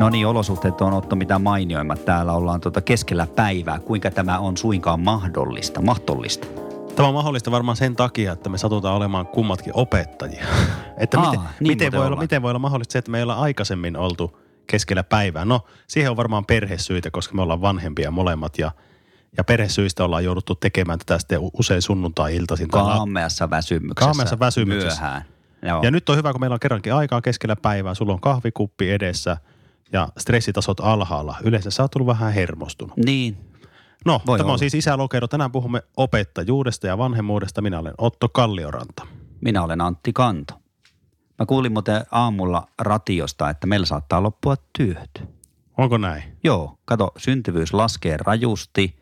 No niin, olosuhteet on Otto mitä mainioimmat. Täällä ollaan tuota keskellä päivää. Kuinka tämä on suinkaan mahdollista? Mahdollista. Tämä on mahdollista varmaan sen takia, että me satutaan olemaan kummatkin opettajia. että Aa, miten, niin miten, voi olla, miten voi olla mahdollista se, että me ei olla aikaisemmin oltu keskellä päivää. No, siihen on varmaan perhesyitä, koska me ollaan vanhempia molemmat ja, ja perhesyistä ollaan jouduttu tekemään tätä sitten usein sunnuntai-iltaisin. Kaameassa väsymyksessä. Kaameassa väsymyksessä. Myöhään. Joo. Ja nyt on hyvä, kun meillä on kerrankin aikaa keskellä päivää. Sulla on kahvikuppi edessä ja stressitasot alhaalla. Yleensä sä oot tullut vähän hermostunut. Niin. No, Voi tämä olla. on siis Isälokero. Tänään puhumme opettajuudesta ja vanhemmuudesta. Minä olen Otto Kallioranta. Minä olen Antti Kanto. Mä kuulin muuten aamulla ratiosta, että meillä saattaa loppua työt. Onko näin? Joo, kato, syntyvyys laskee rajusti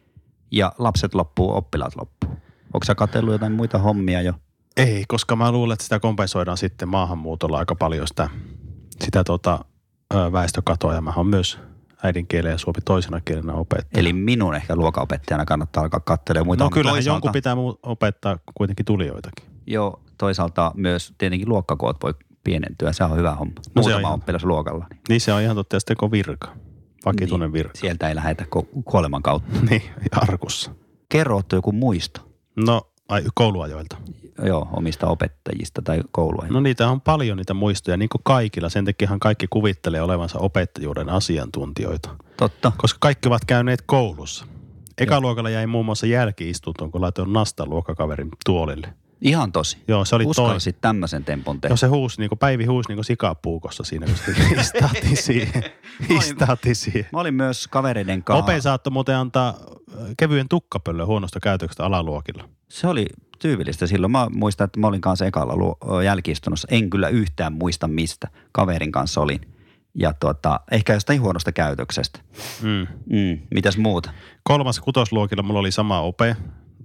ja lapset loppuu, oppilaat loppuu. Onko sä katsellut jotain muita hommia jo? Ei, koska mä luulen, että sitä kompensoidaan sitten maahanmuutolla aika paljon sitä, sitä tota, väestökatoa. Ja mä oon myös äidinkielen ja suomi toisena kielenä opettaja. Eli minun ehkä luokanopettajana kannattaa alkaa katselemaan muita. no kyllähän Toisaalta- jonkun pitää opettaa kuitenkin tulijoitakin. Joo, toisaalta myös tietenkin luokkakoot voi pienentyä. Se on hyvä homma. No se on Muutama ihan- oppilas luokalla. Niin Niin se on ihan totta, ja sitten virka. Vakituinen virka. Sieltä ei lähetä kuoleman kautta. Niin, arkussa. Kerro joku muisto. No, ai, kouluajoilta. Joo, omista opettajista tai kouluja. No niitä on paljon niitä muistoja, niin kuin kaikilla. Sen takiahan kaikki kuvittelee olevansa opettajuuden asiantuntijoita. Totta. Koska kaikki ovat käyneet koulussa. Ekaluokalla jäi muun muassa jälkiistuntoon, kun laitoin nastan luokkakaverin tuolille. Ihan tosi. Joo, se oli toi. Uskallisit tämmöisen tempun tehdä. Joo, se huusi, niin kuin Päivi huusi niin kuin sikapuukossa siinä, kun se istahti siihen. istahti siihen. Mä olin myös kavereiden kanssa. Ope saattoi muuten antaa äh, kevyen tukkapöllön huonosta käytöksestä alaluokilla. Se oli tyypillistä silloin. Mä muistan, että mä olin kanssa ekalla luo- jälkiistunnossa. En kyllä yhtään muista mistä. Kaverin kanssa olin. Ja tuota, ehkä jostain huonosta käytöksestä. Mm. Mm, mitäs muuta? Kolmas kutosluokilla mulla oli sama ope,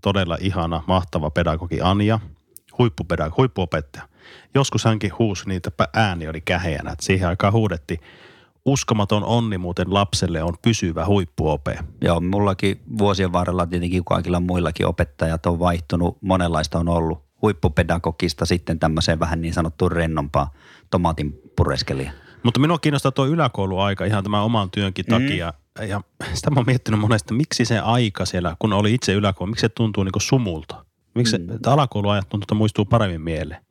todella ihana, mahtava pedagogi Anja, huippupedagogi, huippuopettaja. Joskus hänkin huusi niitä, ääni oli käheänä, että siihen aikaan huudettiin, uskomaton onni muuten lapselle on pysyvä huippuope. Joo, mullakin vuosien varrella tietenkin kaikilla muillakin opettajat on vaihtunut. Monenlaista on ollut huippupedagogista sitten tämmöiseen vähän niin sanottuun rennompaa tomaatin pureskelia. Mutta minua kiinnostaa tuo yläkouluaika ihan tämän oman työnkin takia. Mm. Ja sitä mä oon miettinyt monesti, miksi se aika siellä, kun oli itse yläkoulu, miksi se tuntuu niin sumulta? Miksi mm. se alakouluajat tuntuu, että muistuu paremmin mieleen?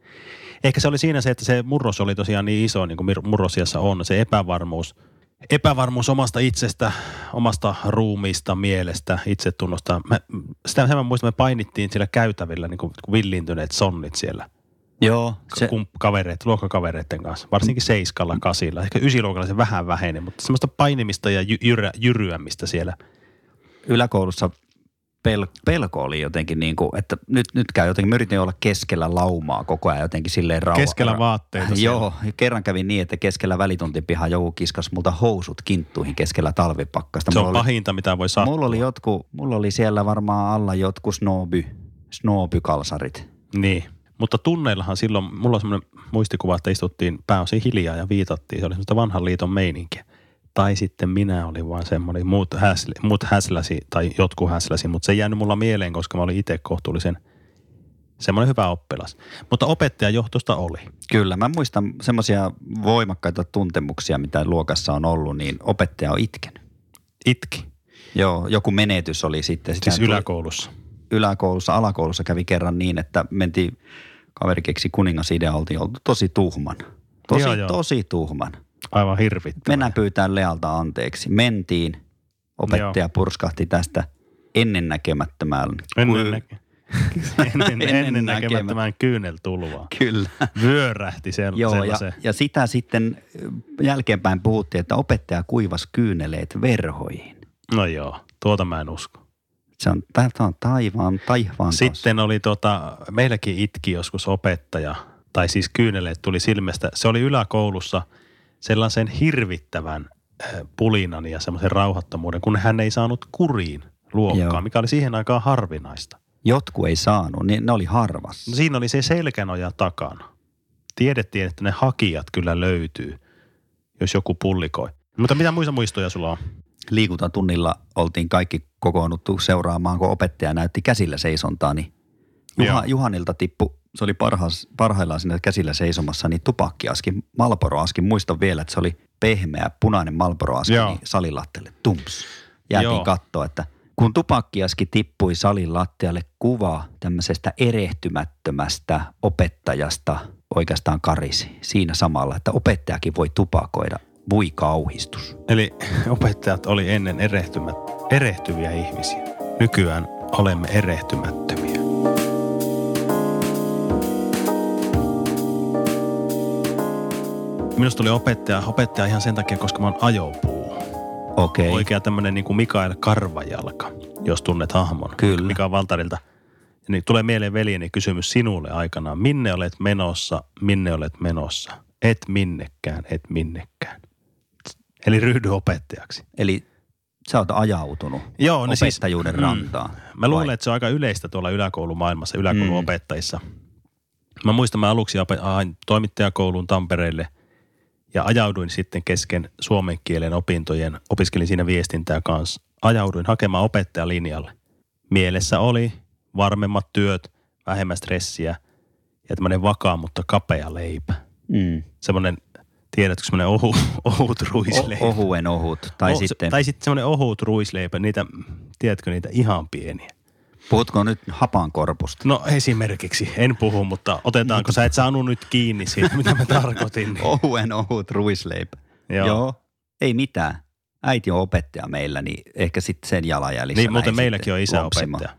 Ehkä se oli siinä se, että se murros oli tosiaan niin iso, niin kuin murrosiassa on, se epävarmuus. Epävarmuus omasta itsestä, omasta ruumiista, mielestä, itsetunnosta. Mä, sitä mä muistan, me painittiin siellä käytävillä niin kuin villiintyneet sonnit siellä Joo, se... kump- kavereet, luokkakavereiden kanssa. Varsinkin seiskalla, kasilla. Ehkä ysiluokalla se vähän väheni, mutta semmoista painimista ja jy- jyrä, jyryämistä siellä. yläkoulussa pel, pelko oli jotenkin niin kuin, että nyt, nyt käy jotenkin, mä yritin olla keskellä laumaa koko ajan jotenkin silleen rauha. Keskellä vaatteita siellä. Joo, kerran kävi niin, että keskellä välituntipihaa joku kiskas multa housut kinttuihin keskellä talvipakkasta. Se Mulla on oli, pahinta, mitä voi sattua. mulla oli, jotku, mulla oli siellä varmaan alla jotkut snooby, snooby-kalsarit. Niin. Mutta tunneillahan silloin, mulla on semmoinen muistikuva, että istuttiin pääosin hiljaa ja viitattiin. Se oli semmoista vanhan liiton meininkiä. Tai sitten minä olin vaan semmoinen, muut, häsli, muut häsläsi tai jotkut häsläsi, mutta se ei jäänyt mulla mieleen, koska mä olin itse kohtuullisen semmoinen hyvä oppilas. Mutta opettajajohtosta oli. Kyllä, mä muistan semmoisia voimakkaita tuntemuksia, mitä luokassa on ollut, niin opettaja on itkenyt. Itki. Joo, joku menetys oli sitten. Sitä Siis tuli- yläkoulussa. yläkoulussa, alakoulussa kävi kerran niin, että mentiin, kaveri keksi kuningasidea, oltiin oltu tosi tuhman. Tosi, Joo, joo. tosi tuhman. Aivan hirvittävä. Mennään pyytää Lealta anteeksi. Mentiin, opettaja Joo. purskahti tästä ennennäkemättömään. Ennen, näke- ennen, Ennen ennen näkemättömän kyyneltulvaa. Kyllä. Vyörähti se, Joo, ja, ja sitä sitten jälkeenpäin puhuttiin, että opettaja kuivas kyyneleet verhoihin. No joo, tuota mä en usko. Se on, tämä on taivaan, taivaan Sitten oli tota, meilläkin itki joskus opettaja, tai siis kyyneleet tuli silmästä. Se oli yläkoulussa, sellaisen hirvittävän pulinan ja semmoisen rauhattomuuden, kun hän ei saanut kuriin luokkaa, Joo. mikä oli siihen aikaan harvinaista. Jotkut ei saanut, niin ne oli harvassa. No siinä oli se selkänoja takana. Tiedettiin, että ne hakijat kyllä löytyy, jos joku pullikoi. Mutta mitä muista muistoja sulla on? Liikuntatunnilla oltiin kaikki kokoonnuttu seuraamaan, kun opettaja näytti käsillä seisontaa, niin Juha, Joo. Juhanilta tippu, se oli parhaas, parhaillaan siinä käsillä seisomassa, niin tupakkiaski, Malboroaski, muistan vielä, että se oli pehmeä, punainen Malboroaski, Joo. niin salilattialle tums. Jäätiin Joo. katsoa, että kun tupakkiaski tippui salin lattialle kuva tämmöisestä erehtymättömästä opettajasta oikeastaan karisi siinä samalla, että opettajakin voi tupakoida. Voi kauhistus. Eli opettajat oli ennen erehtymät, erehtyviä ihmisiä. Nykyään olemme erehtymättömiä. Minusta oli opettaja, opettaja ihan sen takia, koska mä oon ajopuu. Okei. Okay. Oikea tämmönen niin kuin Mikael Karvajalka, jos tunnet hahmon. Kyllä. Mika Valtarilta. Niin tulee mieleen veljeni kysymys sinulle aikanaan. Minne olet menossa, minne olet menossa? Et minnekään, et minnekään. Eli ryhdy opettajaksi. Eli sä oot ajautunut Joo, ne siis- opettajuuden mm. rantaan. Mä luulen, Vai? että se on aika yleistä tuolla yläkoulumaailmassa, yläkouluopettajissa. Mä muistan, mä aluksi hain toimittajakouluun Tampereelle ja ajauduin sitten kesken suomen kielen opintojen, opiskelin siinä viestintää kanssa. Ajauduin hakemaan opettajalinjalle. Mielessä oli varmemmat työt, vähemmän stressiä ja tämmöinen vakaa, mutta kapea leipä. Mm. Semmoinen, tiedätkö, semmoinen ohu, ohut ruisleipä. O- ohuen ohut. Tai O- sitten, tai sitten semmoinen ohut ruisleipä, niitä, tiedätkö niitä ihan pieniä. puhutko nyt hapankorpusta? No esimerkiksi, en puhu, mutta otetaanko sä et saanut nyt kiinni siitä, mitä mä tarkoitin. Niin. Ohuen ohut ruisleipä. Joo. Joo. Ei mitään. Äiti on opettaja meillä, niin ehkä sitten sen jalanjäljissä. Niin, muuten lähdin meilläkin on isä opettaja.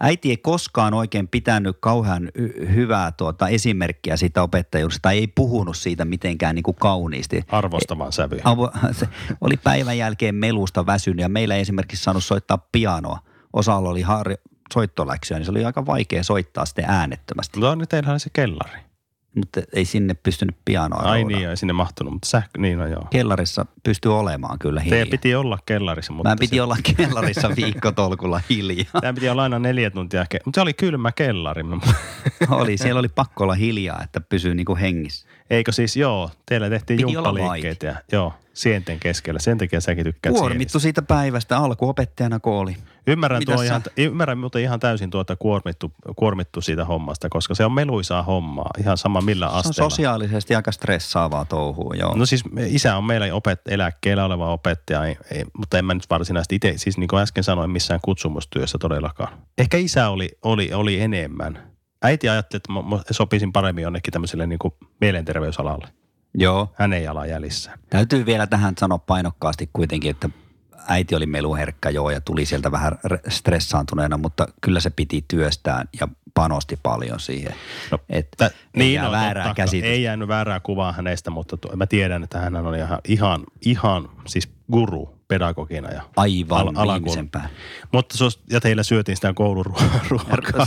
Äiti ei koskaan oikein pitänyt kauhean hy- hyvää tuota esimerkkiä siitä opettajuudesta, tai ei puhunut siitä mitenkään niin kuin kauniisti. Arvostavan sävy. Avo- se oli päivän jälkeen melusta väsynyt ja meillä ei esimerkiksi saanut soittaa pianoa. Osalla oli har- soittoläksyä, niin se oli aika vaikea soittaa sitten äänettömästi. On nyt teillähän se kellari. Mutta ei sinne pystynyt pianoa Ai niin, ei sinne mahtunut, mutta sähkö, niin on joo. Kellarissa pystyy olemaan kyllä hiljaa. Teidän piti olla kellarissa, mutta Mä piti se, olla kellarissa viikkotolkulla hiljaa. Tämä piti olla aina neljä tuntia, ke- mutta se oli kylmä kellari. Oli, siellä oli pakko olla hiljaa, että pysyy niinku hengissä. Eikö siis, joo, teillä tehtiin Piti jumppaliikkeet ja joo, sienten keskellä. Sen takia säkin tykkäät Kuormittu siitä päivästä alkuopettajana kun oli. Ymmärrän, Mitäs tuo sä- ihan, ymmärrän muuten ihan täysin tuota kuormittu, kuormittu siitä hommasta, koska se on meluisaa hommaa, ihan sama millä Se on asteella. sosiaalisesti aika stressaavaa touhua, joo. No siis isä on meillä opet, eläkkeellä oleva opettaja, ei, ei, mutta en mä nyt varsinaisesti itse, siis niin kuin äsken sanoin, missään kutsumustyössä todellakaan. Ehkä isä oli, oli, oli enemmän. Äiti ajatteli, että mä, sopisin paremmin jonnekin tämmöiselle niin kuin mielenterveysalalle. joo. Hän ei ala jäljissään. Täytyy vielä tähän sanoa painokkaasti kuitenkin, että äiti oli meluherkkä joo ja tuli sieltä vähän re- stressaantuneena, mutta kyllä se piti työstään ja panosti paljon siihen. No, että Tä, ei niin, jää no, väärää totta, käsitystä. Ei jäänyt väärää kuvaa hänestä, mutta tuo, mä tiedän, että hän on ihan, ihan, ihan siis guru pedagogina. Ja Aivan al-. Mutta se olisi- ja teillä syötiin sitä kouluruokaa.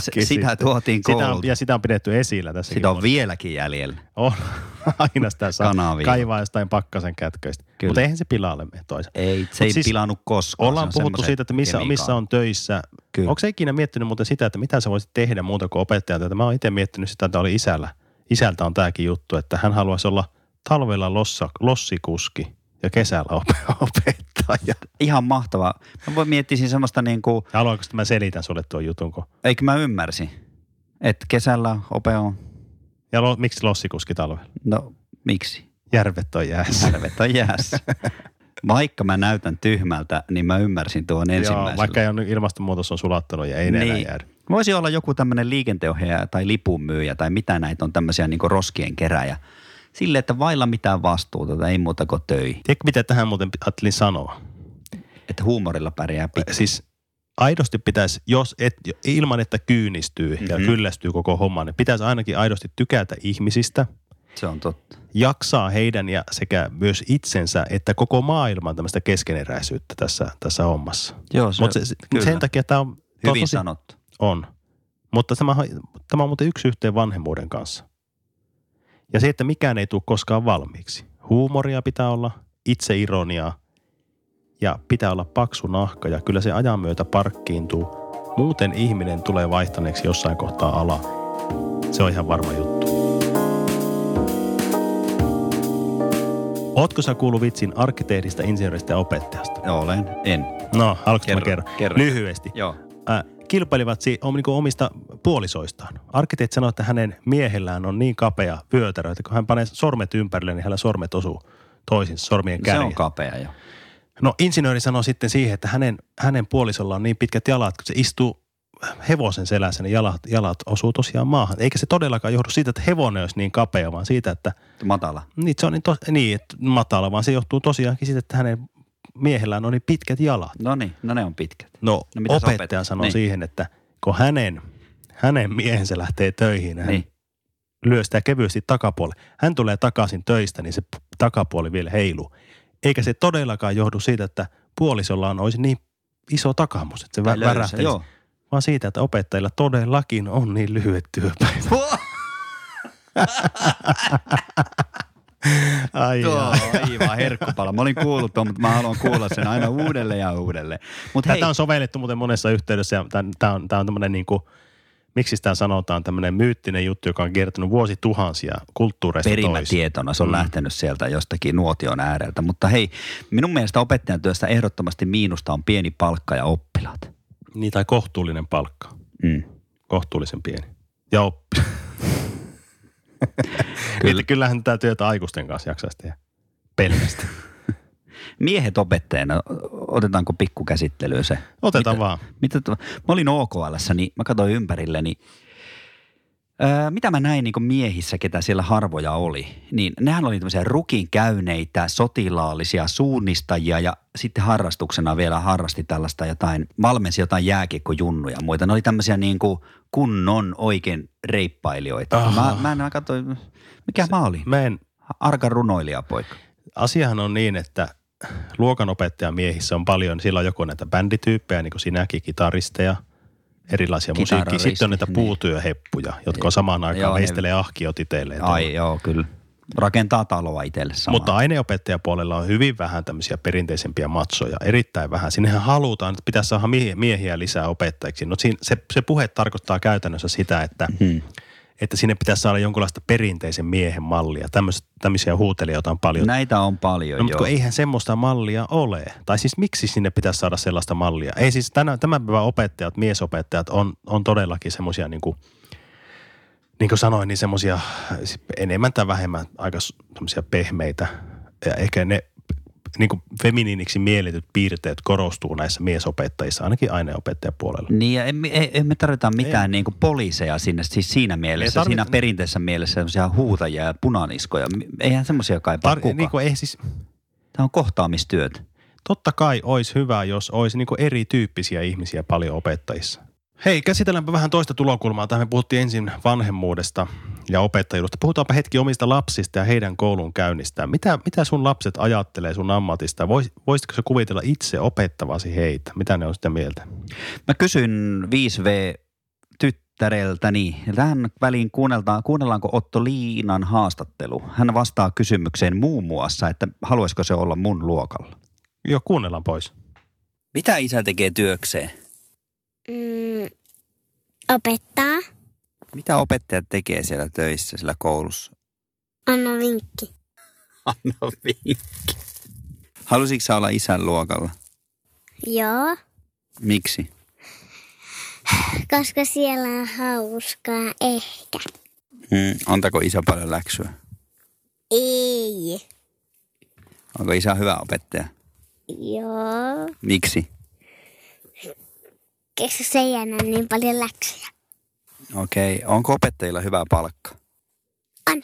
Sitä tuotiin sitä on, ja sitä on pidetty esillä tässä. Sitä on vieläkin jäljellä. On. Aina sitä saa Kanavia. kaivaa jostain pakkasen kätköistä. Mutta eihän se pilalle mene toisaalta. Ei, se Mut ei siis pilannut koskaan. Ollaan Se puhuttu siitä, että missä, missä on töissä. Kyllä. Onko se ikinä miettinyt muuten sitä, että mitä sä voisit tehdä muuta kuin opettajalta? Mä oon itse miettinyt sitä, että oli isällä. Isältä on tämäkin juttu, että hän haluaisi olla talvella lossa, lossikuski ja kesällä op- opettaja. Ihan mahtavaa. Mä voin miettiä siinä semmoista niin kuin, Haluanko että mä selitän sulle tuon jutun? Kun... eikö mä ymmärsin, että kesällä ope on, Ja lo, miksi lossikuski talvella? no miksi? Järvet on jäässä. Järvet on jäässä. Vaikka mä näytän tyhmältä, niin mä ymmärsin tuon Joo, ensimmäisellä. vaikka ei ole, ilmastonmuutos on sulattanut ja ei ne enää jäädy. Voisi olla joku tämmöinen liikenteenohjaaja tai lipunmyyjä tai mitä näitä on tämmöisiä niin roskien keräjä. Sille, että vailla mitään vastuuta, ei muuta kuin töihin. Tiedätkö, mitä tähän muuten ajattelin sanoa? Että huumorilla pärjää pitää. Siis aidosti pitäisi, jos et, ilman että kyynistyy ja Mhm. kyllästyy koko hommaan, niin pitäisi ainakin aidosti tykätä ihmisistä, Se on totta. jaksaa heidän ja sekä myös itsensä että koko maailman tämmöistä keskeneräisyyttä tässä, tässä hommassa. Joo, se, Mutta se, kyllä. sen takia tämä on Hyvin tosi, sanottu. on. Mutta tämä, tämä on muuten yksi yhteen vanhemmuuden kanssa. Ja se, että mikään ei tule koskaan valmiiksi. huumoria pitää olla, itseironiaa ja pitää olla paksu nahka ja kyllä se ajan myötä parkkiintuu. Muuten ihminen tulee vaihtaneeksi jossain kohtaa ala. Se on ihan varma juttu. Ootko sä kuullut vitsin arkkitehdistä, insinööristä ja opettajasta? Olen, en. No, haluatko Kerro, mä kerro. Lyhyesti. Joo. Äh, kilpailivat om, niin omista puolisoistaan. Arkkitehti sanoi, että hänen miehellään on niin kapea vyötärö, että kun hän panee sormet ympärille, niin hänellä sormet osuu toisinsa sormien Se käriin. on kapea jo. No insinööri sanoi sitten siihen, että hänen, hänen puolisolla on niin pitkät jalat, kun se istuu hevosen selässä, niin jalat, jalat osuu tosiaan maahan. Eikä se todellakaan johdu siitä, että hevonen olisi niin kapea, vaan siitä, että Matala. niin, se on niin, to, niin että matala, vaan se johtuu tosiaankin siitä, että hänen miehellään on niin pitkät jalat. No niin, no ne on pitkät. No, No no opettaja sanoi Niin. siihen, että kun hänen, hänen miehensä lähtee töihin, hän Niin. lyö sitä kevyesti takapuolelle. Hän tulee takaisin töistä, niin se takapuoli vielä heiluu. Eikä se todellakaan johdu siitä, että puolisollaan olisi niin iso takamus, että se vä- löysä, värähtelisi, Joo. vaan siitä, että opettajilla todellakin on niin lyhyet työpäivät. Ai, Tuo aivan herkkupala. Mä olin kuullut tuon, mutta mä haluan kuulla sen aina uudelleen ja uudelleen. Mutta hei, Tätä on sovellettu muuten monessa yhteydessä ja tämä on, tää on tämmöinen niin kuin, miksi sitä sanotaan, tämmöinen myyttinen juttu, joka on kiertänyt vuosituhansia kulttuureista perimätietona se on Mm. lähtenyt sieltä jostakin nuotion ääreltä. Mutta hei, minun mielestä opettajan työstä ehdottomasti miinusta on pieni palkka ja oppilaat. Niin, tai kohtuullinen palkka. Mm. Kohtuullisen pieni. Ja oppi. Kyllä. Kyllähän tätä työtä aikuisten kanssa jaksaisi tehdä. Pelkästään. Miehet opettajana, otetaanko pikkukäsittelyyn se? Otetaan mitä, vaan. Mitä mä olin OKLssä, niin mä katsoin ympärilleni, Öö, mitä mä näin niin miehissä, ketä siellä harvoja oli, niin nehän oli tämmöisiä rukin käyneitä, sotilaallisia suunnistajia ja sitten harrastuksena vielä harrasti tällaista jotain, valmensi jotain jääkiekkojunnuja ja muita. Ne oli tämmöisiä niin kuin kunnon oikein reippailijoita. Mä, mä, mä katsoin, mikä mä olin? Mä en, Arka runoilijapoika. asiahan on niin, että luokanopettajan miehissä on paljon, sillä on joko näitä bändityyppejä, niin kuin sinäkin, kitaristeja, erilaisia musiikkia. Sitten on näitä niin. puutyöheppuja, jotka on samaan aikaan Joo, ne- veistelee ahkiot itselleen. Ai joo, kyllä. Rakentaa taloa itselle samaan. Mutta aineopettajapuolella on hyvin vähän tämmöisiä perinteisempiä matsoja, erittäin vähän. Sinnehän halutaan, että pitäisi saada mie- miehiä lisää opettajiksi. No siinä, se, se puhe tarkoittaa käytännössä sitä, että, Hmm. Että sinne pitäisi saada jonkunlaista perinteisen miehen mallia. Tämmöis, tämmöisiä huutelijoita on paljon. Näitä on paljon, No, mutta kun eihän semmoista mallia ole. Tai siis miksi sinne pitäisi saada sellaista mallia? Ei siis tänä, tämän päivän opettajat, miesopettajat on, on todellakin semmoisia niin kuin, niin kuin sanoin, niin semmoisia enemmän tai vähemmän aika semmoisia pehmeitä. Ja ehkä ne niin kuin feminiiniksi mielletyt piirteet korostuu näissä miesopettajissa, ainakin aineopettajapuolella. Niin ja emme, emme tarvita mitään Ei. niin kuin poliiseja sinne, siis siinä mielessä, tarvita- siinä perinteisessä mielessä semmoisia huutajia ja punaniskoja. Eihän semmoisia kaipaa Tar- kukaan. niin kuin ei siis, Tämä on kohtaamistyöt. totta kai olisi hyvä, jos olisi niin erityyppisiä ihmisiä paljon opettajissa. Hei, käsitelläänpä vähän toista tulokulmaa. Tähän me puhuttiin ensin vanhemmuudesta ja opettajuudesta. Puhutaanpa hetki omista lapsista ja heidän koulun käynnistään. Mitä, mitä sun lapset ajattelee sun ammatista? Vois, voisitko sä kuvitella itse opettavasi heitä? Mitä ne on sitä mieltä? Mä kysyn 5V tyttäreltäni. Tähän väliin kuunnellaan, kuunnellaanko Otto Liinan haastattelu. Hän vastaa kysymykseen muun muassa, että haluaisiko se olla mun luokalla. Joo, kuunnellaan pois. Mitä isä tekee työkseen? Mm, opettaa. Mitä opettajat tekee siellä töissä, siellä koulussa? Anna vinkki. Anna vinkki. Halusitko sä olla isän luokalla? Joo, Miksi? koska siellä on hauskaa ehkä. Hmm. Antako isä paljon läksyä? Ei. Onko isä hyvä opettaja? Joo, Miksi? Koska se ei anna niin paljon läksyjä. Okei. Okay. Onko opettajilla hyvä palkka? On.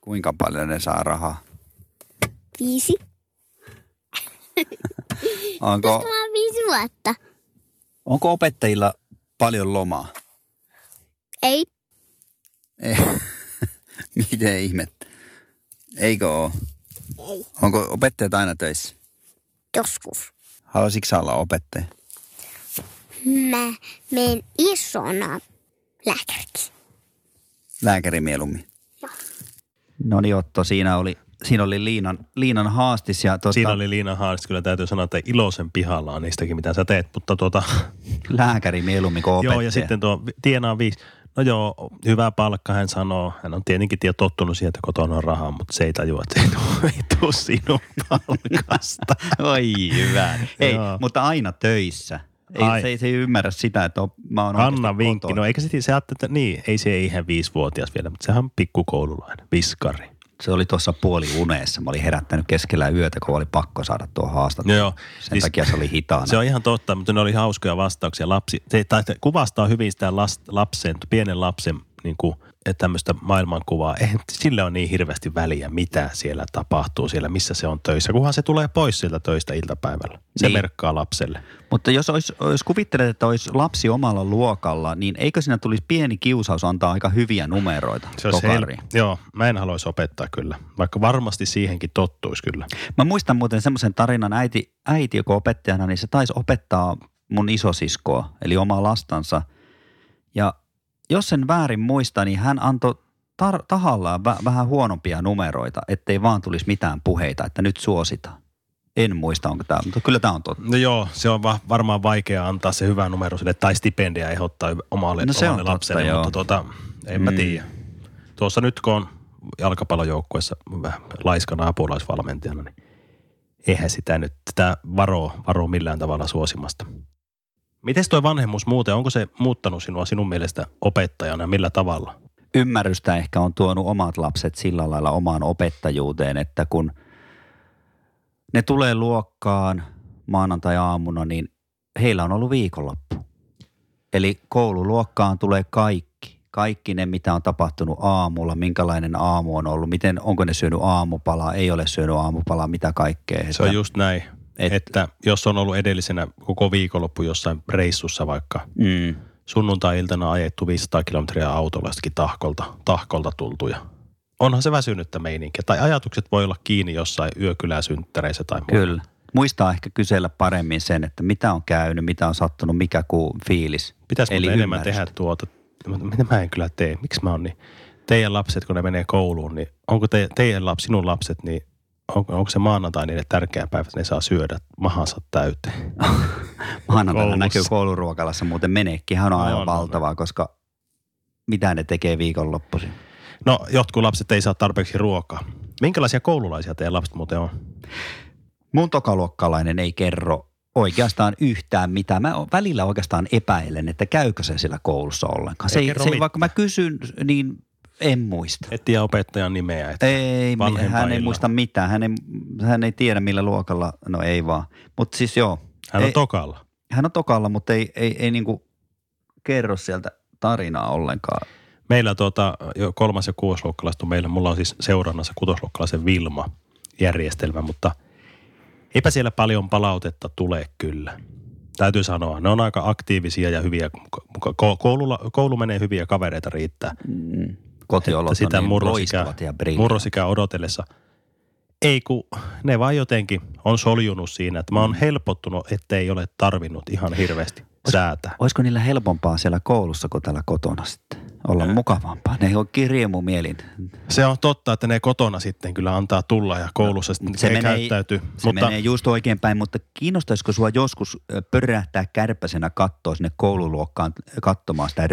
Kuinka paljon ne saa rahaa? Viisi. Onko, Mä oon viisi vuotta. onko opettajilla paljon lomaa? Ei. Ei. Miten ihmettä? Eikö ole? Ei. Onko opettajat aina töissä? Joskus. Haluaisitko olla opettaja? Mä menen isona lääkäriksi. Lääkäri mieluummin. Joo. No niin Otto, siinä oli siinä oli Liinan, Liinan haastis ja tuosta Siinä oli Liina Haaris, kyllä täytyy sanoa, että iloisen pihalla on niistäkin, mitä sä teet, mutta tuota, lääkäri mieluummin kuin joo, ja sitten tuo tienaa viisi. No joo, hyvä palkka hän sanoo. Hän on tietenkin tie tottunut siihen, että kotona on rahaa, mutta se ei tajua, että ei tule, ei tule sinun palkasta. Oi hyvä. Ei, Joo. mutta aina töissä. Ei, Ai. se, ei, se ei ymmärrä sitä, että on, mä oon Anna vinkki. kotona. No eikä se, se ajattele, että niin, ei se ihan viisivuotias vielä, mutta sehän on pikkukoululainen, viskari. Se oli tuossa puoli unessa. Mä olin herättänyt keskellä yötä, kun oli pakko saada tuo haastattelu. Joo. Sen Siis- takia se oli hitaana. Se on ihan totta, mutta ne oli hauskoja vastauksia. Lapsi, se, tai kuvastaa hyvin sitä last, lapsen, pienen lapsen niin kuin, tämmöistä maailmankuvaa. Eihän sille on niin hirveästi väliä, mitä siellä tapahtuu, siellä missä se on töissä, kunhan se tulee pois sieltä töistä iltapäivällä. Se Niin. merkkaa lapselle. Mutta jos, olisi, jos kuvittelet, että olisi lapsi omalla luokalla, niin eikö siinä tulisi pieni kiusaus antaa aika hyviä numeroita Se hel- Joo, mä en haluaisi opettaa kyllä, vaikka varmasti siihenkin tottuisi kyllä. Mä muistan muuten semmoisen tarinan, äiti, äiti joka opettajana, niin se taisi opettaa mun isosiskoa, eli omaa lastansa. Ja jos sen väärin muista, niin hän antoi tar- tahallaan vä- vähän huonompia numeroita, ettei vaan tulisi mitään puheita, että nyt suositaan. En muista, onko tämä, mutta kyllä tämä on totta. No joo, se on va- varmaan vaikea antaa se hyvä numero sille tai stipendia ehdottaa omalle, No se on omalle totta, lapselle, joo. mutta tota, en mä Mm. tiedä. Tuossa nyt kun on jalkapallojoukkuessa laiskana apulaisvalmentajana, niin eihän sitä nyt, sitä varoo, varoo millään tavalla suosimasta. Miten toi vanhemmuus muuten, onko se muuttanut sinua sinun mielestä opettajana ja millä tavalla? ymmärrystä ehkä on tuonut omat lapset sillä lailla omaan opettajuuteen, että kun ne tulee luokkaan maanantai-aamuna, niin heillä on ollut viikonloppu. Eli koululuokkaan tulee kaikki. Kaikki ne, mitä on tapahtunut aamulla, minkälainen aamu on ollut, miten, onko ne syönyt aamupalaa, ei ole syönyt aamupalaa, mitä kaikkea. Se on just näin, et- että jos on ollut edellisenä koko viikonloppu jossain reissussa vaikka, Mm, sunnuntai-iltana ajettu 500 kilometriä autolla jostakin tahkolta, tahkolta tultu ja onhan se väsynyttä meininkiä. Tai ajatukset voi olla kiinni jossain yökyläsynttäreissä tai muuta. kyllä. Muistaa ehkä kysellä paremmin sen, että mitä on käynyt, mitä on sattunut, mikä kuu fiilis. Pitäisi Eli enemmän tehdä tuota, mitä mä en kyllä tee, miksi mä oon niin. Teidän lapset, kun ne menee kouluun, niin onko te, teidän lapsi, sinun lapset, niin onko, onko se maanantai niille tärkeä päivä, että ne saa syödä mahansa täyteen? Maanantaina näkyy kouluruokalassa muuten meneekkihän on aivan On, on. valtavaa, koska mitä ne tekee viikonloppuisin? No, jotkut lapset ei saa tarpeeksi ruokaa. Minkälaisia koululaisia teidän lapset muuten on? Mun tokaluokkalainen ei kerro oikeastaan yhtään mitään. Mä välillä oikeastaan epäilen, että käykö se siellä koulussa ollenkaan. Se Ei ei, kerro se mitään. vaikka mä kysyn, niin en muista. Et tiedä opettajan nimeä. Et Ei, hän ei muista mitään. Hän ei, hän ei tiedä millä luokalla, no ei vaan. Mutta siis joo, Hän on ei- tokalla. hän on tokalla, mutta ei, ei, ei niinku kerro sieltä tarinaa ollenkaan. Meillä tuota, jo kolmas ja kuudosluokkalaiset on meillä. Mulla on siis seurannassa kutosluokkalaisen Vilma-järjestelmä, mutta eipä siellä paljon palautetta tule kyllä. Täytyy sanoa, ne on aika aktiivisia ja hyviä. Ko- Koululla, koulu menee hyviä kavereita riittää. Mm, kotiolot sitä on niin murrosikä, loistavat ja brilliant. murrosikä odotellessa. Ei kun ne vaan jotenkin on soljunut siinä, että mä oon helpottunut, ettei ole tarvinnut ihan hirveästi säätää. Olisiko niillä helpompaa siellä koulussa kuin täällä kotona sitten? Olla mukavampaa. Ne on kirjemu mielin. Se on totta, että ne kotona sitten kyllä antaa tulla ja koulussa sitten Se menee- käyttäytyy. Se mutta menee just oikein päin, mutta kiinnostaisiko sua joskus pörähtää kärpäsenä kattoa sinne koululuokkaan katsomaan sitä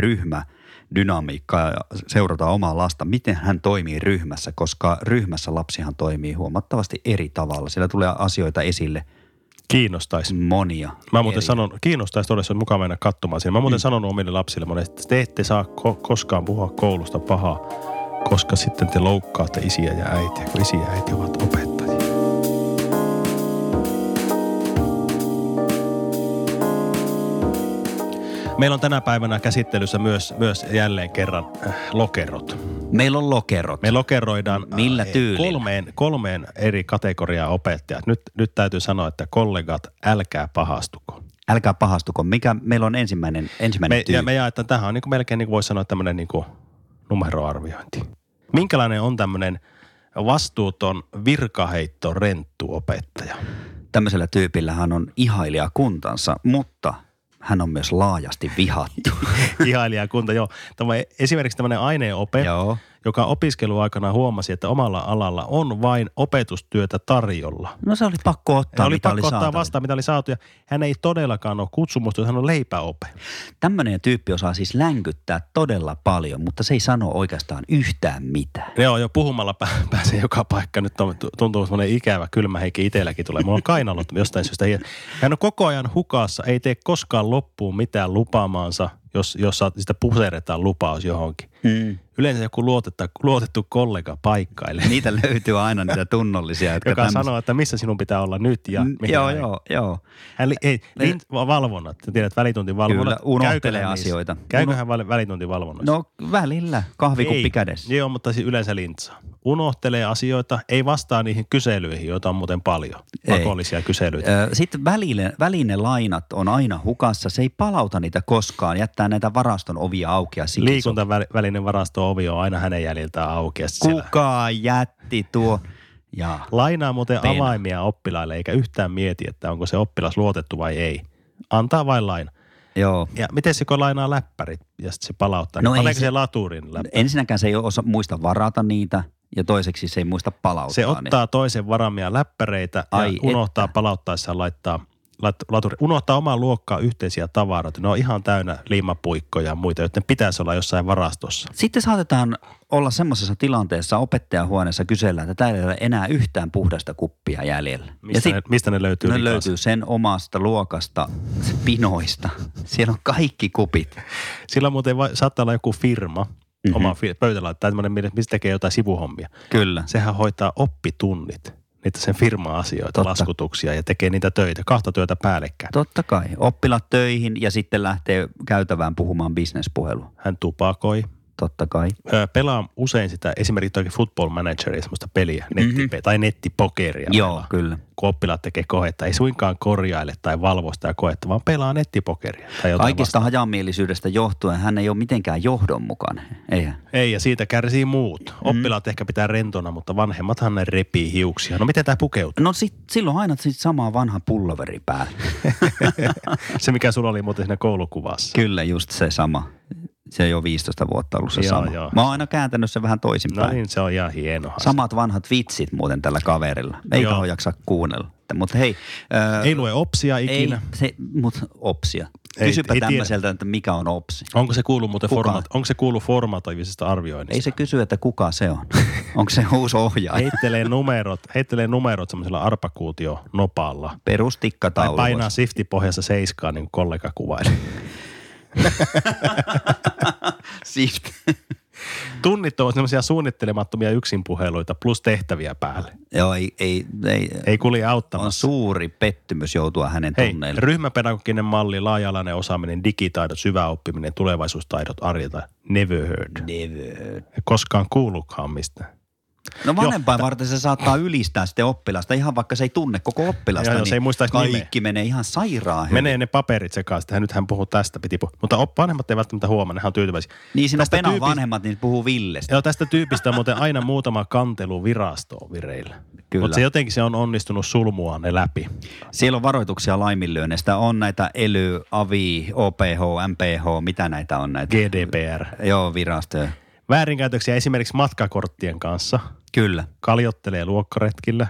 ryhmädynamiikkaa ja seurata omaa lasta, miten hän toimii ryhmässä, koska ryhmässä lapsihan toimii huomattavasti eri tavalla. Siellä tulee asioita esille kiinnostaisi. monia. Mä muuten eri. sanon, kiinnostaisi todella, se on mukava mennä katsomaan siinä. Mä muuten mm. sanonut omille lapsille monesti, että te ette saa ko- koskaan puhua koulusta pahaa, koska sitten te loukkaatte isiä ja äitiä, kun isiä ja äiti ovat opettajia. Meillä on tänä päivänä käsittelyssä myös, myös jälleen kerran äh, lokerot. Meillä on lokerot. Me lokeroidaan Millä äh, tyylillä? kolmeen, kolmeen eri kategoriaa opettajat. Nyt, nyt täytyy sanoa, että kollegat, älkää pahastuko. Älkää pahastuko. Mikä meillä on ensimmäinen, ensimmäinen Me, tyyli? ja me jaetaan, tähän on niin kuin melkein niin kuin voisi sanoa tämmöinen niin kuin numeroarviointi. Minkälainen on tämmöinen vastuuton virkaheitto renttu opettaja? Tämmöisellä tyypillä hän on ihailija kuntansa, mutta hän on myös laajasti vihattu. Ihailija kunta, joo. Tämä, esimerkiksi tämmöinen aineenope, Joo. Joka opiskeluaikana huomasi, että omalla alalla on vain opetustyötä tarjolla. No se oli pakko ottaa, Ja oli pakko ottaa saatavilla. vastaan, mitä oli saatu. Ja hän ei todellakaan ole kutsumusta, hän on leipäope. Tämmöinen tyyppi osaa siis länkyttää todella paljon, mutta se ei sano oikeastaan yhtään mitään. Joo, jo puhumalla pää- pääsee joka paikka. Nyt on, tuntuu semmoinen ikävä, kylmä heikki itselläkin tulee. Mulla on kainalot jostain syystä. Hän on koko ajan hukassa, ei tee koskaan loppuun mitään lupaamaansa, jos, jos sitä puseretaan lupaus johonkin. Mm. Yleensä joku luotettu, luotettu kollega paikkailee, Niitä löytyy aina niitä tunnollisia, jotka joka tämmöis- sanoo, että missä sinun pitää olla nyt ja Mm, mihin Joo, joo, joo. Hän, ei, lin, valvonnat, tiedät välituntin valvonnat. Kyllä, unohtelee Käykö niissä? asioita. Käykö hän väl- välituntin valvonnoissa? No välillä, kahvikuppi Ei. kädessä. Joo, mutta siis yleensä lintsaa. Unohtelee asioita, ei vastaa niihin kyselyihin, joita on muuten paljon. Ei. Pakollisia kyselyitä. Sitten välille, välinelainat on aina hukassa. Se ei palauta niitä koskaan. Jättää näitä varaston ovia auki Liikuntavälinen varasto-ovi on aina hänen jäljiltään auki. siellä Kuka jätti tuo? Ja Lainaa muuten Pena. avaimia oppilaille, eikä yhtään mieti, että onko se oppilas luotettu vai ei. Antaa vain laina. joo. Ja miten se, kun lainaa läppärit ja sitten se palauttaa? No ei Paneeko se- se laturin läppäri? Ensinnäkään se ei osa, muista varata niitä ja toiseksi se ei muista palauttaa Se ottaa toisen varamia läppäreitä Ai ja unohtaa että. palauttaessaan laittaa lat- laturi. Unohtaa omaan luokkaan yhteisiä tavaroita. Ne on ihan täynnä liimapuikkoja ja muita, joiden pitäisi olla jossain varastossa. Sitten saatetaan olla semmoisessa tilanteessa opettajahuoneessa kysellä, että täällä ei ole enää yhtään puhdasta kuppia jäljellä. Mistä, ja ne, mistä ne löytyy? ne likas? löytyy sen omasta luokasta, se pinoista. Siellä on kaikki kupit. Sillä muuten vai, saattaa olla joku firma. Mm-hmm. oma fi- pöytälaite tai tämmöinen, mistä tekee jotain sivuhommia. Kyllä. Sehän hoitaa oppitunnit, niitä sen firma-asioita, Totta. laskutuksia ja tekee niitä töitä, kahta työtä päällekkäin. Totta kai. Oppilat töihin ja sitten lähtee käytävään puhumaan bisnespuhelua. Hän tupakoi, Totta kai. Ö, pelaa usein sitä esimerkiksi toki football manageria, semmoista peliä, netti, Mhm. tai nettipokeria. Joo, pelaa. kyllä. Kun oppilaat tekee kohetta, ei suinkaan korjaile tai valvo sitä kohetta, vaan pelaa nettipokeria. Tai Kaikista vastaavaa. hajamielisyydestä johtuen hän ei ole mitenkään johdonmukainen. Eihän. Ei, ja siitä kärsii muut. Mm. Oppilaat ehkä pitää rentona, mutta vanhemmathan ne repii hiuksia. No miten tämä pukeutuu? No sit, silloin aina sit sama vanha pulloveri päällä. Se, mikä sulla oli muuten siinä koulukuvassa. Kyllä, just se sama. Se ei ole 15 vuotta ollut se Joo, sama. joo. Mä oon aina kääntänyt sen vähän No toisinpäin. niin, se on ihan hienoa. Samat vanhat vitsit muuten tällä kaverilla. Ei Joo. kauan jaksa kuunnella. Mutta hei. Ää, Ei lue opsia ikinä. Ei, se, mut opsia. Ei- Kysypä ei tiedä. tämmöiseltä, että mikä on opsi. Onko se kuulu muuten Kuka? format, onko se kuulu formatoivisesta arvioinnista? Ei se kysy, että kuka se on. Onko se uusi ohjaaja? Heittelee numerot, heittelee numerot semmoisella arpakuutio nopalla. Tai Perustikkataulu. painaa sifti pohjassa seiskaa, niin kuin kollega kuvaili. Sift. Tunnit on semmoisia suunnittelemattomia yksinpuheluita plus tehtäviä päälle. Joo, ei, ei, ei, Ei kulje on auttamassa. suuri pettymys joutua hänen Hei, tunneille. ryhmäpedagoginen malli, laaja-alainen osaaminen, digitaidot, syvä oppiminen, tulevaisuustaidot arjeta. Never heard. Never. Ei koskaan kuullutkaan mistään. No vanhempain varten se saattaa ylistää sitten oppilasta, ihan vaikka se ei tunne koko oppilasta, Joo, niin se ei muista edes kaikki menee ihan sairaan hyvin. Menee ne paperit sekaisin, hän puhuu tästä, piti puhua. Mutta op- vanhemmat ei välttämättä huomaa, nehän on tyytyväisiä. Niin siinä tyypistä- vanhemmat, niin puhuu Villestä. Joo, tästä tyypistä on muuten aina muutama kantelu virastoon vireillä. Kyllä. Mutta se jotenkin se on onnistunut sulmua ne läpi. Siellä on varoituksia laiminlyönneistä. On näitä ELY, AVI, OPH, MPH, mitä näitä on näitä? GDPR. Joo, virastoja. Väärinkäytöksiä esimerkiksi matkakorttien kanssa. Kyllä. Kaljottelee luokkaretkillä.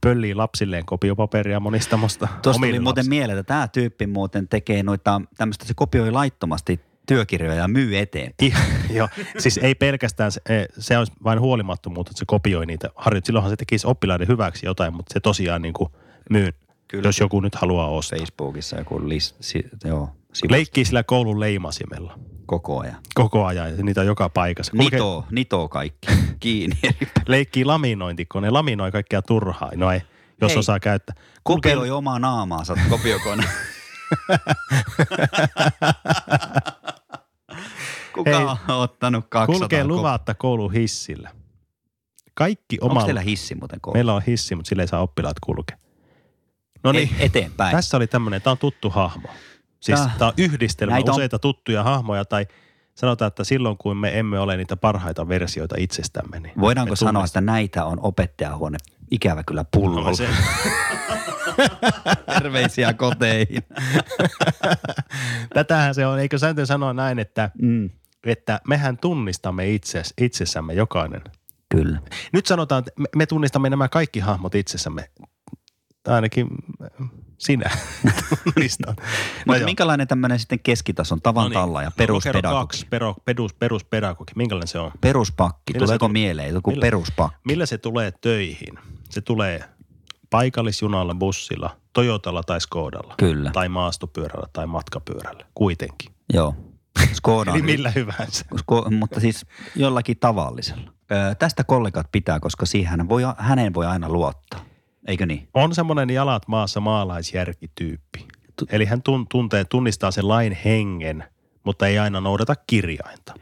Pöllii lapsilleen kopiopaperia monistamosta. Tuosta tuli muuten mieleen, että tämä tyyppi muuten tekee noita tämmöistä, se kopioi laittomasti työkirjoja ja myy eteen. Ihan, joo, siis ei pelkästään, se, eh, se on vain huolimattomuutta, että se kopioi niitä harjoit. Silloinhan se tekisi oppilaiden hyväksi jotain, mutta se tosiaan niin kuin myy, Kyllä. jos joku nyt haluaa ostaa. Facebookissa joku list, si, joo, sivu Leikkii sillä koulun leimasimella koko ajan. koko ajan ja niitä on joka paikassa. Kulkee- Nitoo, nitoo kaikki kiinni. leikkii laminointikone, laminoi kaikkea turhaa. No ei, jos Hei. osaa käyttää. Kulkee, Kopioi omaa naamaansa kopiokone. Kuka Hei. on ottanut 200 kulkee luvatta koulun hissillä. Kaikki Onko omalla. teillä hissi muuten koulussa? Meillä on hissi, mutta sillä ei saa oppilaat kulkea. No niin, Ei, eteenpäin. tässä oli tämmöinen, tämä on tuttu hahmo. Siis Tää- tämä on yhdistelmä näitä on- useita tuttuja hahmoja tai sanotaan, että silloin kun me emme ole niitä parhaita versioita itsestämme. Niin Voidaanko sanoa, että näitä on opettajahuone ikävä kyllä pullolla? No, se, Terveisiä koteihin. tätähän se on, eikö sääntö sanoa näin, että Mm. että mehän tunnistamme itse, itsessämme jokainen. Kyllä. Nyt sanotaan, että me, me tunnistamme nämä kaikki hahmot itsessämme. Ainakin äh, sinä tunnistat. No Mutta minkälainen tämmöinen sitten keskitason tavan No niin. talla ja No, peruspedagogi? kaksi, pero, perus, peruspedagogi. Minkälainen se on? Peruspakki. Millä se Tuleeko tuli- mieleen joku millä- peruspakki? Millä se tulee töihin? Se tulee paikallisjunalla, bussilla, Toyotalla tai Skodalla. Kyllä. Tai maastopyörällä tai matkapyörällä. Kuitenkin. Joo. Skoda Eli millä hyvänsä. Sko- mutta siis jollakin tavallisella. Öö, tästä kollegat pitää, koska siihen voi, häneen voi aina luottaa. Eikö niin? On semmoinen jalat maassa maalaisjärkityyppi. Eli hän tun, tuntee, tunnistaa sen lain hengen, mutta ei aina noudata kirjainta.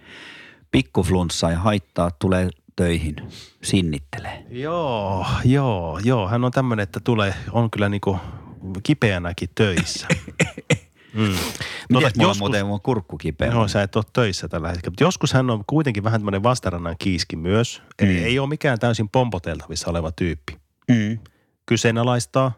Pikkuflunssa ja haittaa tulee töihin, sinnittelee. Joo, joo, joo. Hän on tämmöinen, että tulee, on kyllä niinku kipeänäkin töissä. Mm. Miten mulla joskus- muuten on kurkku kipeä? Joo, sä et ole töissä tällä hetkellä. Mutta joskus hän on kuitenkin vähän tämmöinen vastarannan kiiski myös. Eli Mm. ei ole mikään täysin pompoteltavissa oleva tyyppi. Mm. Kyseenalaistaa,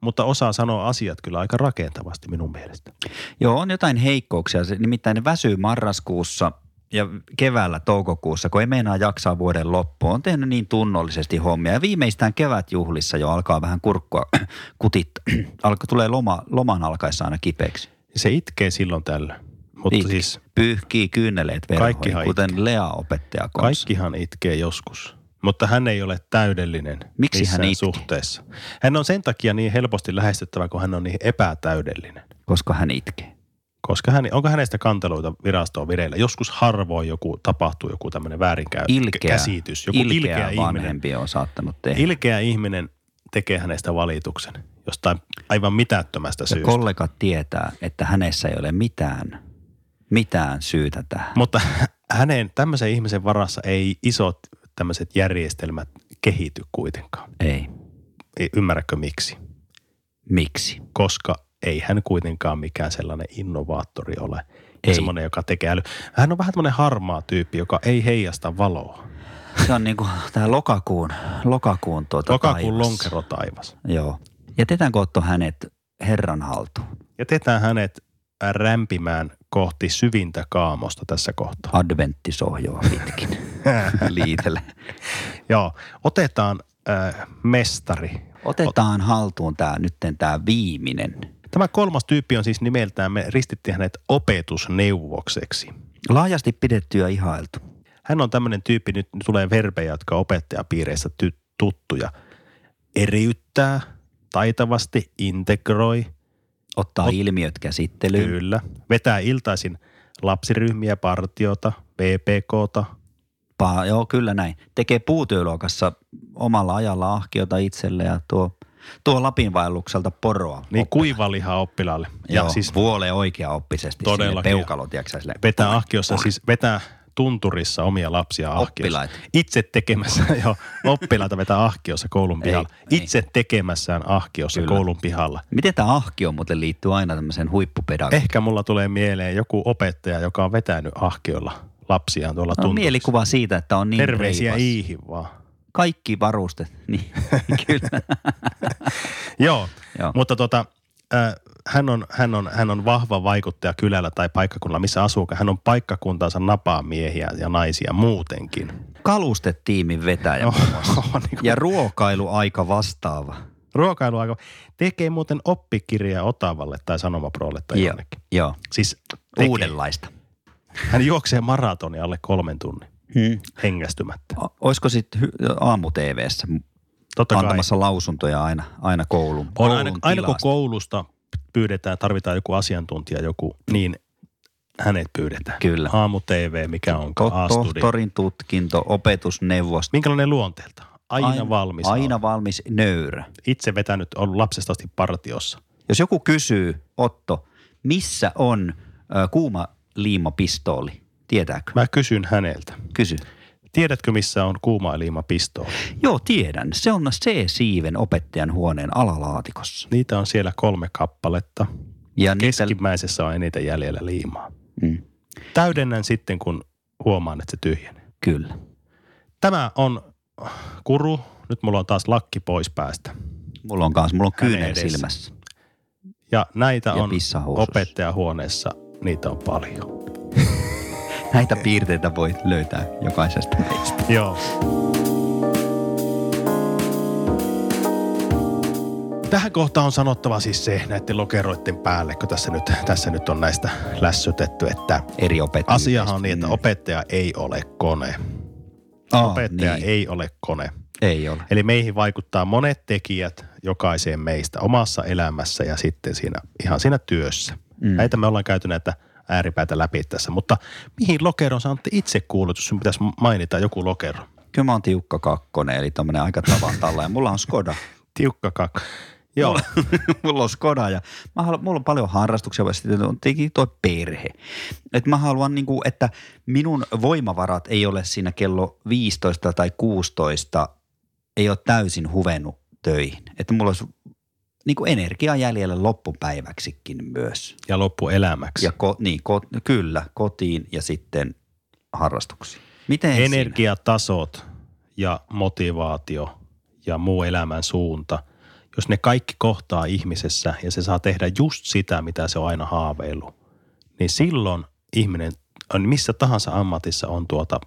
mutta osaa sanoa asiat kyllä aika rakentavasti minun mielestä. Joo, on jotain heikkouksia. Nimittäin ne väsyy marraskuussa ja keväällä toukokuussa, kun ei meinaa jaksaa vuoden loppuun. On tehnyt niin tunnollisesti hommia. Ja viimeistään kevätjuhlissa jo alkaa vähän kurkkua kutittaa. Alkaa, tulee loma, loman alkaessa aina kipeäksi. Se itkee silloin tällä. Mutta Itke. siis Pyyhkii kyyneleet verhoihin, kuten Lea opettaja kanssa. kaikkihan itkee joskus. Mutta hän ei ole täydellinen Miksi hän missään itkee? suhteessa. Hän on sen takia niin helposti lähestyttävä, kun hän on niin epätäydellinen. Koska hän itkee. Koska hän, onko hänestä kanteluita virastoon vireillä? Joskus harvoin joku tapahtuu joku tämmöinen väärinkäsitys. Joku ilkeä, ilkeä, ilkeä ihminen. on saattanut tehdä. Ilkeä ihminen tekee hänestä valituksen jostain aivan mitättömästä ja syystä. kollegat tietää, että hänessä ei ole mitään, mitään syytä tähän. Mutta hänen tämmöisen ihmisen varassa ei isot tämmöiset järjestelmät kehity kuitenkaan. Ei. Ei- Ymmärrätkö miksi? Miksi? Koska ei hän kuitenkaan mikään sellainen innovaattori ole. Ei. Semmoinen, joka tekee äly. Hän on vähän tämmöinen harmaa tyyppi, joka ei heijasta valoa. Se on niinku tämä lokakuun, lokakuun tuota Lokakuun taivas. lonkero taivas. Joo. Jätetäänkö Otto hänet Herran haltuun? Jätetään hänet rämpimään kohti syvintä kaamosta tässä kohtaa. Adventtisohjoa pitkin. Liitele. Joo, otetaan äh, mestari. Otetaan haltuun tämä nyt tämä viimeinen. Tämä kolmas tyyppi on siis nimeltään, me ristittiin hänet opetusneuvokseksi. Laajasti pidetty ja ihailtu. Hän on tämmöinen tyyppi, nyt tulee verbejä, jotka on opettajapiireissä ty- tuttuja. Eriyttää, taitavasti, integroi, Ottaa Ot- ilmiöt käsittelyyn. kyllä. Vetää iltaisin lapsiryhmiä, partiota, PPKta. Pa, joo, kyllä näin. Tekee puutyöluokassa omalla ajalla ahkiota itselle ja tuo, tuo Lapinvaellukselta poroa. Niin kuivaliha oppilaalle. Ja Joo, siis vuolee oikea oppisesti Todellakin. peukalo, tiedätkö sille. vetää ahkiossa, siis vetää tunturissa omia lapsia ahkiossa. Oppilaita. Itse tekemässä, joo, oppilaita vetää ahkiossa koulun Ei, pihalla. ei. Itse tekemässään ahkiossa Kyllä. koulun pihalla. Miten tämä ahkio muuten liittyy aina tämmöiseen huippupedagogiin? Ehkä mulla tulee mieleen joku opettaja, joka on vetänyt ahkiolla lapsiaan tuolla No, tunturissa. mielikuva siitä, että on niin Terveisiä. Iihin vaan. Kaikki varusteet. Niin, kyllä. Joo, Joo. mutta tota, äh, hän, on, hän, on, hän on vahva vaikuttaja kylällä tai paikkakunnalla, missä asuu. Hän on paikkakuntansa napaa miehiä ja naisia muutenkin. Kalustetiimin vetäjä Oh, muassa. niin kuin Ja ruokailuaika vastaava. Ruokailuaika tekee muuten oppikirjaa Otavalle tai Sanomaprolle tai Joo, jonnekin. joo. Siis tekee. Uudenlaista. Hän juoksee maratonia alle kolmen tunnin Hmm. hengästymättä. Olisiko sitten aamu Totta kai. antamassa lausuntoja aina, aina koulun, On koulun aina, aina kun koulusta pyydetään, tarvitaan joku asiantuntija, joku, niin hänet pyydetään. Kyllä. Aamu TV, mikä on tohtorin tutkinto, opetusneuvosto. Minkälainen luonteelta? Aina, valmis. Aina valmis, nöyrä. Itse vetänyt, ollut lapsesta asti partiossa. Jos joku kysyy, Otto, missä on ö, kuuma liimapistooli? Tietääkö? Mä kysyn häneltä. Kysy. Tiedätkö, missä on kuuma liima pistooli? Joo, tiedän. Se on C-siiven opettajan huoneen alalaatikossa. Niitä on siellä kolme kappaletta. Ja niitä, Keskimmäisessä on eniten jäljellä liimaa. mm, Täydennän sitten, kun huomaan, että se tyhjenee. kyllä. Tämä on kuru. Nyt mulla on taas lakki pois päästä. Mulla on kanssa, mulla on kyynel silmässä. Ja näitä Ja on opettajahuoneessa, niitä on paljon. Näitä piirteitä voi löytää jokaisesta meistä. Joo. Tähän kohtaan on sanottava siis se näiden lokeroiden päälle, kun tässä nyt, tässä nyt on näistä lässytetty, että Eri opettajia. asiahan on niin, että opettaja ei ole kone. Aa, Opettaja niin. ei ole kone. Ei ole. Eli meihin vaikuttaa monet tekijät jokaiseen meistä omassa elämässä ja sitten siinä, ihan siinä työssä. Mm. Mm. Näitä me ollaan käyty näitä ääripäitä läpi tässä, mutta mihin lokeroon sä Antti itse kuulut, jos sun pitäisi mainita joku lokero? Kyllä mä oon tiukka kakkonen, eli tämmönen aika tavan. Ja mulla on Skoda. Tiukka kakka. Joo, Mulla, mulla on Skoda ja mä haluan, mulla on paljon harrastuksia, ja sitten on tietenkin toi perhe. Et mä haluan, niinku, että minun voimavarat ei ole siinä kello 15 tai 16, ei ole täysin huvennut töihin. Että mulla olisi niinku energiaa jäljellä loppupäiväksikin myös. ja loppuelämäksi. Ja ko, niin, ko, kyllä, kotiin ja sitten harrastuksiin. Miten siinä? Energiatasot ja motivaatio ja muu elämän suunta, jos ne kaikki kohtaa ihmisessä ja se saa tehdä just sitä, mitä se on aina haaveillut, niin silloin ihminen on missä tahansa ammatissa on tuota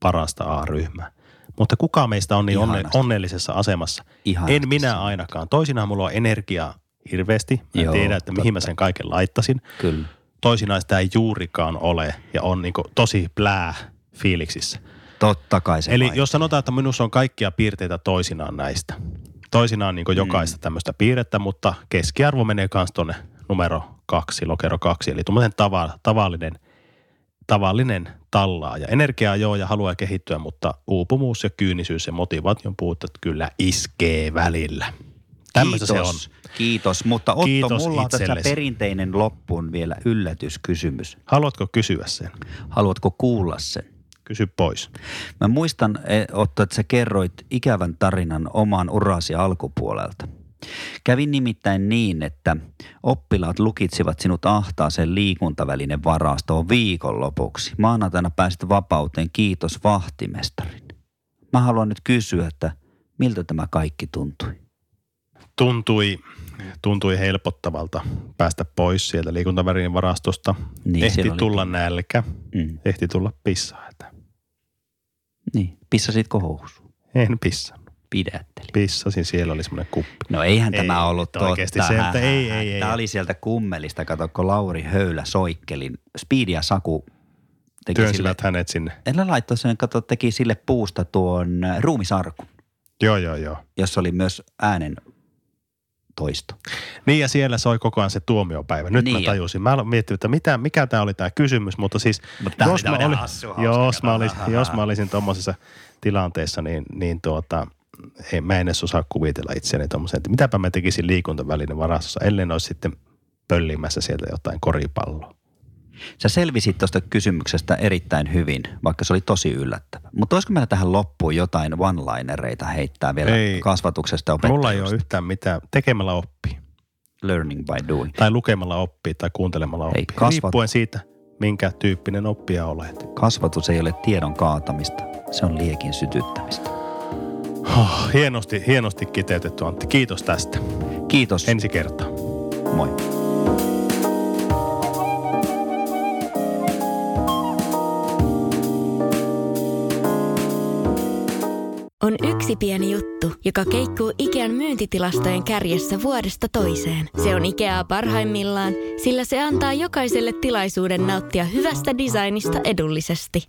parasta A-ryhmää. Mutta kuka meistä on niin onne, onnellisessa asemassa? Ihanasti en minä ainakaan. Toisinaan mulla on energiaa hirveästi. Mä en Joo, tiedä, että mihin mä totta. sen kaiken laittasin. Kyllä. Toisinaan sitä ei juurikaan ole ja on niin tosi plää fiiliksissä. Totta kai se Eli vaikuttaa. jos sanotaan, että minussa on kaikkia piirteitä toisinaan näistä. Toisinaan niin jokaista mm. tämmöistä piirrettä, mutta keskiarvo menee myös tuonne numero kaksi, lokero kaksi. Eli tuommoinen tava, tavallinen, tavallinen tallaaja. Energiaa joo ja haluaa kehittyä, mutta uupumus ja kyynisyys ja motivaation puutteet kyllä iskee välillä. Tämmöistä se on. Kiitos, kiitos. Mutta Otto, Kiitos mulla on tässä itsellesi. perinteinen loppuun vielä yllätyskysymys. Haluatko kysyä sen? Haluatko kuulla sen? Kysy pois. Mä muistan, eh, Otto, että sä kerroit ikävän tarinan oman urasi alkupuolelta. Kävi nimittäin niin, että oppilaat lukitsivat sinut ahtaaseen liikuntavälinen varastoon viikonlopuksi. Maanantaina pääsit vapauteen, kiitos vahtimestarin. Mä haluan nyt kysyä, että miltä tämä kaikki tuntui? Tuntui, tuntui helpottavalta päästä pois sieltä liikuntavärien varastosta. Niin, Ehti siellä oli- tulla nälkä, Mm. ehti tulla pissahätä. Niin, pissasitko housuun? En pissannut. Pidätteli. Pissasin, siellä oli semmoinen kuppi. No eihän Ei, tämä ollut totta. oikeasti se, että ei, ei, ei. Tämä oli sieltä kummelista, kato, kun Lauri Höylä soikkelin. Speedy ja Saku teki sille, Työnsivät hänet sinne. en laittoi sen, kato, teki sille puusta tuon äh, ruumisarkun, Joo, joo, joo. jossa oli myös äänen toisto. Niin ja siellä soi koko ajan se tuomiopäivä. Nyt Niin mä tajusin. Mä miettiä, että mitä, mikä tämä oli tämä kysymys, mutta siis Mutta jos, mä, oli, jos, mä olisin, jos mä olisin tuommoisessa tilanteessa, niin, niin tuota, ei, mä en edes osaa kuvitella itseäni tuommoisen, että mitäpä mä tekisin liikuntavälinen varastossa, ellei ne olisi sitten pöllimässä sieltä jotain koripalloa. Sä selvisit tuosta kysymyksestä erittäin hyvin, vaikka se oli tosi yllättävä. Mutta olisiko meillä tähän loppuun jotain one-linereita heittää vielä Ei. kasvatuksesta ja Mulla ei ole yhtään mitään. Tekemällä oppii. Learning by doing. Tai lukemalla oppii tai kuuntelemalla oppii. kasvat- Riippuen siitä, minkä tyyppinen oppija olet. Kasvatus ei ole tiedon kaatamista, se on liekin sytyttämistä. Oh, hienosti, hienosti kiteytetty Antti. Kiitos tästä. Kiitos. Ensi kertaa. Moi. On yksi pieni juttu, joka keikkuu Ikean myyntitilastojen kärjessä vuodesta toiseen. Se on Ikeaa parhaimmillaan, sillä se antaa jokaiselle tilaisuuden nauttia hyvästä designista edullisesti.